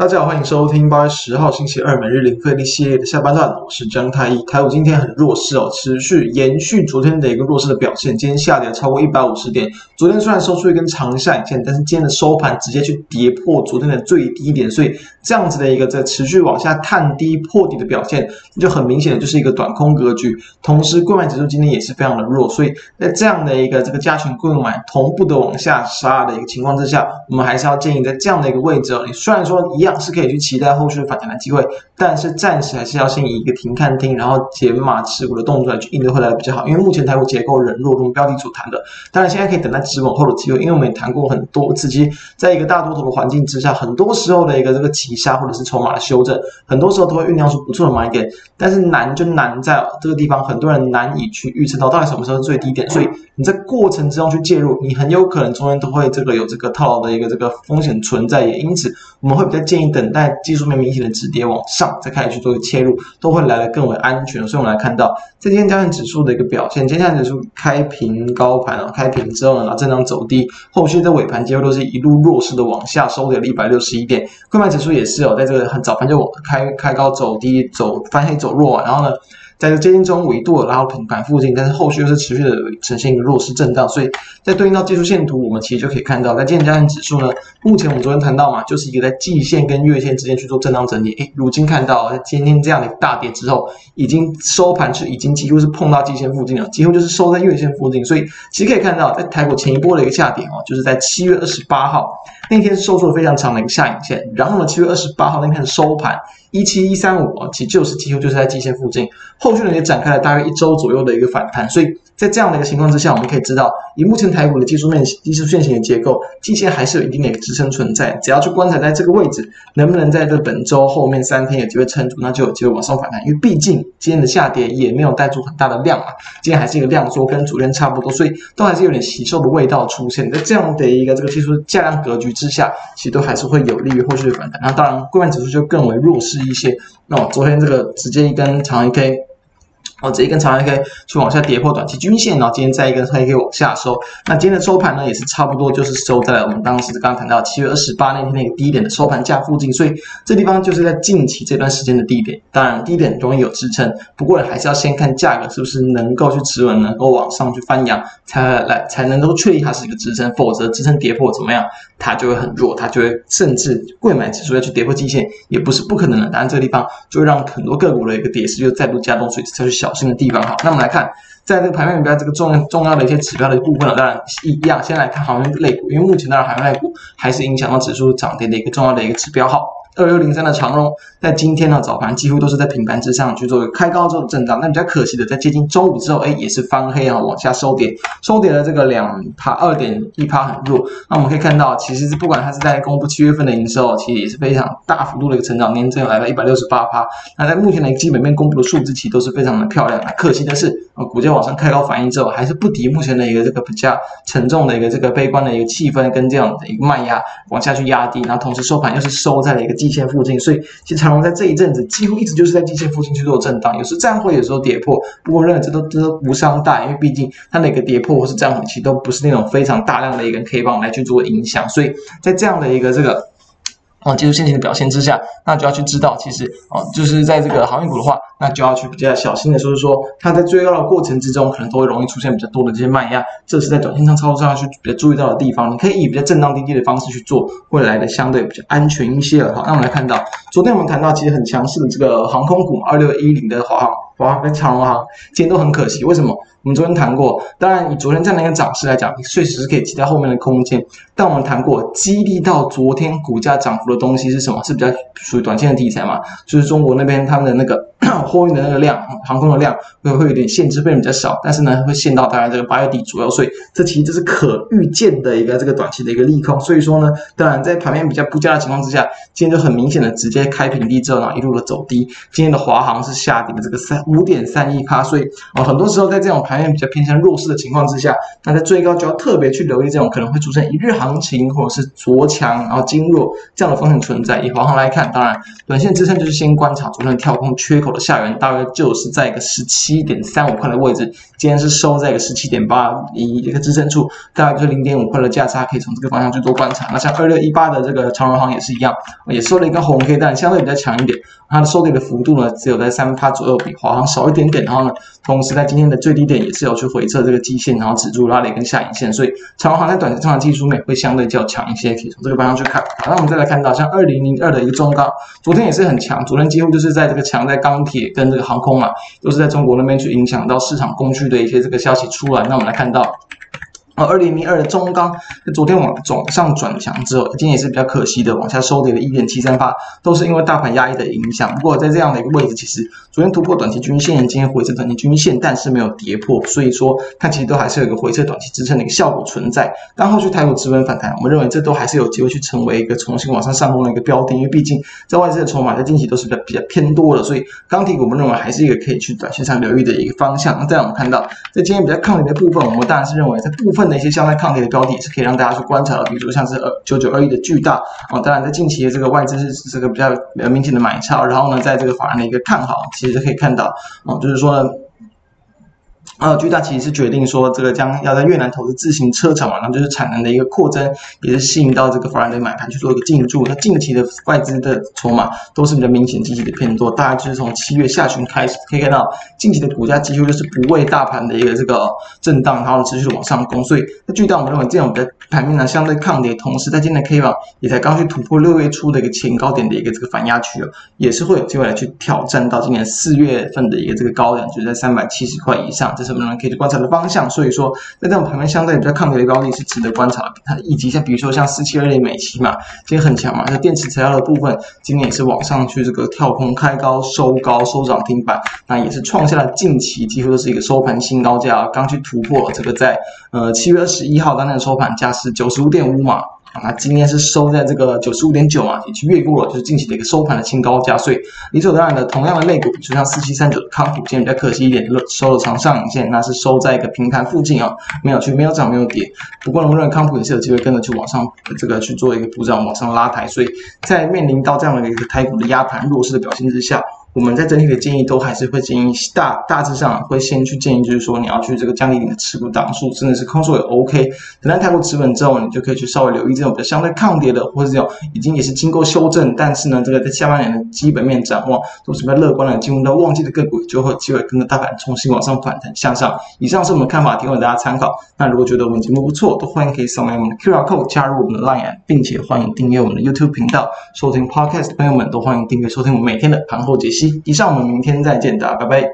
大家好，欢迎收听八月十号星期二每日零费力系列的下半段，我是张太一。台股今天很弱势哦，持续延续昨天的一个弱势的表现，今天下跌超过一百五十点。昨天虽然收出一根长下影线，但是今天的收盘直接去跌破昨天的最低点，所以这样子的一个在持续往下探低破底的表现，就很明显的就是一个短空格局。同时，柜买指数今天也是非常的弱，所以在这样的一个这个加权柜买同步的往下杀的一个情况之下，我们还是要建议在这样的一个位置哦，你虽然说一样。是可以去期待后续反弹的机会，但是暂时还是要先以一个停看听，然后减码持股的动作来去应对会来的比较好。因为目前台股结构人弱，如标题组谈的，当然现在可以等待止稳后的机会。因为我们也谈过很多次，其实在一个大多头的环境之下，很多时候的一个这个急杀或者是筹码的修正，很多时候都会酝酿出不错的买点。但是难就难在这个地方，很多人难以去预测到到底什么时候是最低点，所以你在过程之中去介入，你很有可能中间都会这个有这个套牢的一个这个风险存在。也因此，我们会比较建议。等待技术面明显的止跌往上，再开始去做一个切入，都会来的更为安全。所以，我们来看到在今天加权指数的一个表现，今天指数开平高盘啊，开平之后呢，然后震荡走低，后续在尾盘几乎都是一路弱势的往下收跌了一百六十一点。柜买指数也是哦，在这个很早盘就开开高走低，走翻黑走弱，然后呢，在这接近中午一度拉到平盘附近，但是后续又是持续的呈现一个弱势震荡，所以在对应到技术线图，我们其实就可以看到，在今天加权指数呢，目前我们昨天谈到嘛，就是一个在季线跟月线之间去做震荡整理，诶，如今看到在今天这样的一个大跌之后，已经收盘是已经几乎是碰到季线附近了，几乎就是收在月线附近，所以其实可以看到，在台股前一波的一个下跌哦，就是在七月二十八号那天收出了非常长的一个下影线，然后呢，七月二十八号那天的收盘。一七一三五啊，其实就是几乎就是在季线附近，后后续呢也展开了大约一周左右的一个反弹，所以在这样的一个情况之下，我们可以知道，以目前台股的技术面、技术线型的结构，季线还是有一定的一个支撑存在，只要去观察在这个位置能不能在这本周后面三天有机会撑住，那就有机会往上反弹，因为毕竟今天的下跌也没有带出很大的量啊，今天还是一个量缩，跟昨天差不多，所以都还是有点惜售的味道出现，在这样的一个这个技术价量格局之下，其实都还是会有利于后续的反弹，那当然，柜买指数就更为弱势。一些，那我昨天这个直接一根长黑 K。哦，这一根长黑 K 去往下跌破短期均线，然后今天再一根黑 K 往下收。那今天的收盘呢，也是差不多，就是收在了我们当时刚谈到七月二十八那天那个低点的收盘价附近。所以这地方就是在近期这段时间的低点。当然，低点容易有支撑，不过还是要先看价格是不是能够去持稳，能够往上去翻扬，才来才能够确立它是一个支撑。否则支撑跌破怎么样，它就会很弱，它就会甚至柜买指数要去跌破季线也不是不可能的。当然，这个地方就会让很多个股的一个跌势又再度加重，所以才去小。小心的地方哈，那我们来看，在这个盘面里边，这个重重要的一些指标的部分呢，当然一样，先来看航运类股，因为目前当然航运类股还是影响到指数涨跌的一个重要的一个指标哈。二六零三的长荣，在今天呢早盘几乎都是在平盘之上去做开高之后的震荡，那比较可惜的，在接近中午之后，哎，也是翻黑啊，往下收跌，收跌了这个两趴二点一趴很弱。那我们可以看到，其实是不管它是在公布七月份的营收，其实也是非常大幅度的一个成长，年增来到一百六十八趴。那在目前的一个基本面公布的数字，其实都是非常的漂亮。可惜的是，啊，股价往上开高反应之后，还是不敌目前的一个这个比较沉重的一个这个悲观的一个气氛跟这样的一个卖压往下去压低，然后同时收盘又是收在了一个。季线附近，所以其实长隆在这一阵子几乎一直就是在季线附近去做震荡，有时站会，有时候跌破。不过认为这都这都无伤大，因为毕竟它那个跌破或是站稳，其实都不是那种非常大量的一个 K 棒来去做影响。所以在这样的一个这个。啊，技术线型的表现之下，那就要去知道，其实啊，就是在这个航运股的话，那就要去比较小心的，就是说它在追高的过程之中，可能都会容易出现比较多的这些卖压，这是在短线上操作上要去比较注意到的地方。你可以以比较震荡低低的方式去做，会来的相对比较安全一些了。好，那我们来看到，昨天我们谈到其实很强势的这个航空股，二六一零的华航。华航跟长荣航今天都很可惜，为什么？我们昨天谈过，当然以昨天这样的一个涨势来讲，确实是可以期待后面的空间。但我们谈过，激励到昨天股价涨幅的东西是什么？是比较属于短线的题材嘛？就是中国那边他们的那个 货运的那个量，航空的量会会有点限制，会比较少，但是呢会限到大概这个八月底左右，所以这其实这是可预见的一个这个短期的一个利空。所以说呢，当然在盘面比较不佳的情况之下，今天就很明显的直接开平低之后呢，一路的走低。今天的华航是下跌的这个三。五点三一趴，所以啊，很多时候在这种盘面比较偏向弱势的情况之下，那在最高就要特别去留意这种可能会出现一日行情或者是着强然后经弱这样的风险存在。以华航来看，当然短线支撑就是先观察昨天的跳空缺口的下缘大约就是在一个十七点三五块的位置，今天是收在一个十七点八一一个支撑处，大概就是零点五块的价差，可以从这个方向去做观察。那像二六一八的这个长荣行也是一样，也收了一根红 K，但相对比较强一点，它的收跌的幅度呢只有在三趴左右，比华航少一点点。然后呢，同时在今天的最低点也是有去回测这个基线，然后止住拉了一根下影线，所以长荣航在短期上的技术面会相对较强一些，可以从这个方向去看。好，那我们再来看到像二零零二的一个中高，昨天也是很强，昨天几乎就是在这个强在刚钢铁跟这个航空啊，都是在中国那边去影响到市场供需的一些这个消息出来。那我们来看到。二零零二的中钢，昨天往总上转强之后，今天也是比较可惜的往下收跌了一点七三八，都是因为大盘压抑的影响。不过在这样的一个位置，其实昨天突破短期均线，今天回撤短期均线，但是没有跌破，所以说它其实都还是有一个回撤短期支撑的一个效果存在。当后续台股止稳反弹，我们认为这都还是有机会去成为一个重新往上上攻的一个标的，因为毕竟在外资的筹码在近期都是比较比较偏多的，所以钢铁股我们认为还是一个可以去短线上留意的一个方向。那再我们看到，在今天比较抗跌的部分，我们当然是认为在部分的一些相对抗跌的标的也是可以让大家去观察的，比如说像是呃九九二一的巨大啊，当然在近期的这个外资是这个比较明显的买超，然后呢，在这个法人的一个看好，其实可以看到啊，就是说。呃，巨大其实是决定说，这个将要在越南投资自行车厂嘛，然后就是产能的一个扩增，也是吸引到这个法人的买盘去做一个进驻。那近期的外资的筹码都是比较明显积极的偏多，大概就是从七月下旬开始，可以看到近期的股价几乎就是不畏大盘的一个这个震荡，然后持续的往上攻。所以，那巨大我们认为这种的盘面呢相对抗跌，同时在今天的 K 棒也才刚去突破六月初的一个前高点的一个这个反压区哦，也是会有机会来去挑战到今年四月份的一个这个高点，就是在三百七十块以上，这是。什么呢可以去观察的方向，所以说在这种盘面相对比较抗跌的标的，是值得观察的。它以及像比如说像四七二零美琪嘛，今天很强嘛，那电池材料的部分今天也是往上去这个跳空开高收高收涨停板，那也是创下了近期几乎都是一个收盘新高价，刚去突破这个在呃七月二十一号当天的收盘价是九十五点五嘛。啊，那今天是收在这个九十五点九嘛，已经越过了就是近期的一个收盘的新高价，所以理所当然的，同样的类股，比如说像四七三九的康普，今天比较可惜一点，收了长上影线，那是收在一个平盘附近啊，没有去，没有涨，没有跌。不过呢，我认为康普也是有机会跟着去往上，这个去做一个补涨，往上拉抬。所以在面临到这样的一个台股的压盘弱势的表现之下。我们在整体的建议都还是会建议大大致上会先去建议，就是说你要去这个降低你的持股档数，真的是空手也 OK。等到台股持稳之后，你就可以去稍微留意这种比较相对抗跌的，或者这种已经也是经过修正，但是呢，这个在下半年的基本面展望都是比较乐观的，进入到旺季的个股，就会有机会跟着大盘重新往上反弹向上。以上是我们的看法，提供给大家参考。那如果觉得我们节目不错，都欢迎可以扫描我们的 QR code 加入我们的 Line，并且欢迎订阅我们的 YouTube 频道。收听 Podcast 的朋友们都欢迎订阅收听我们每天的盘后解析以上我们。明天再见，的拜拜。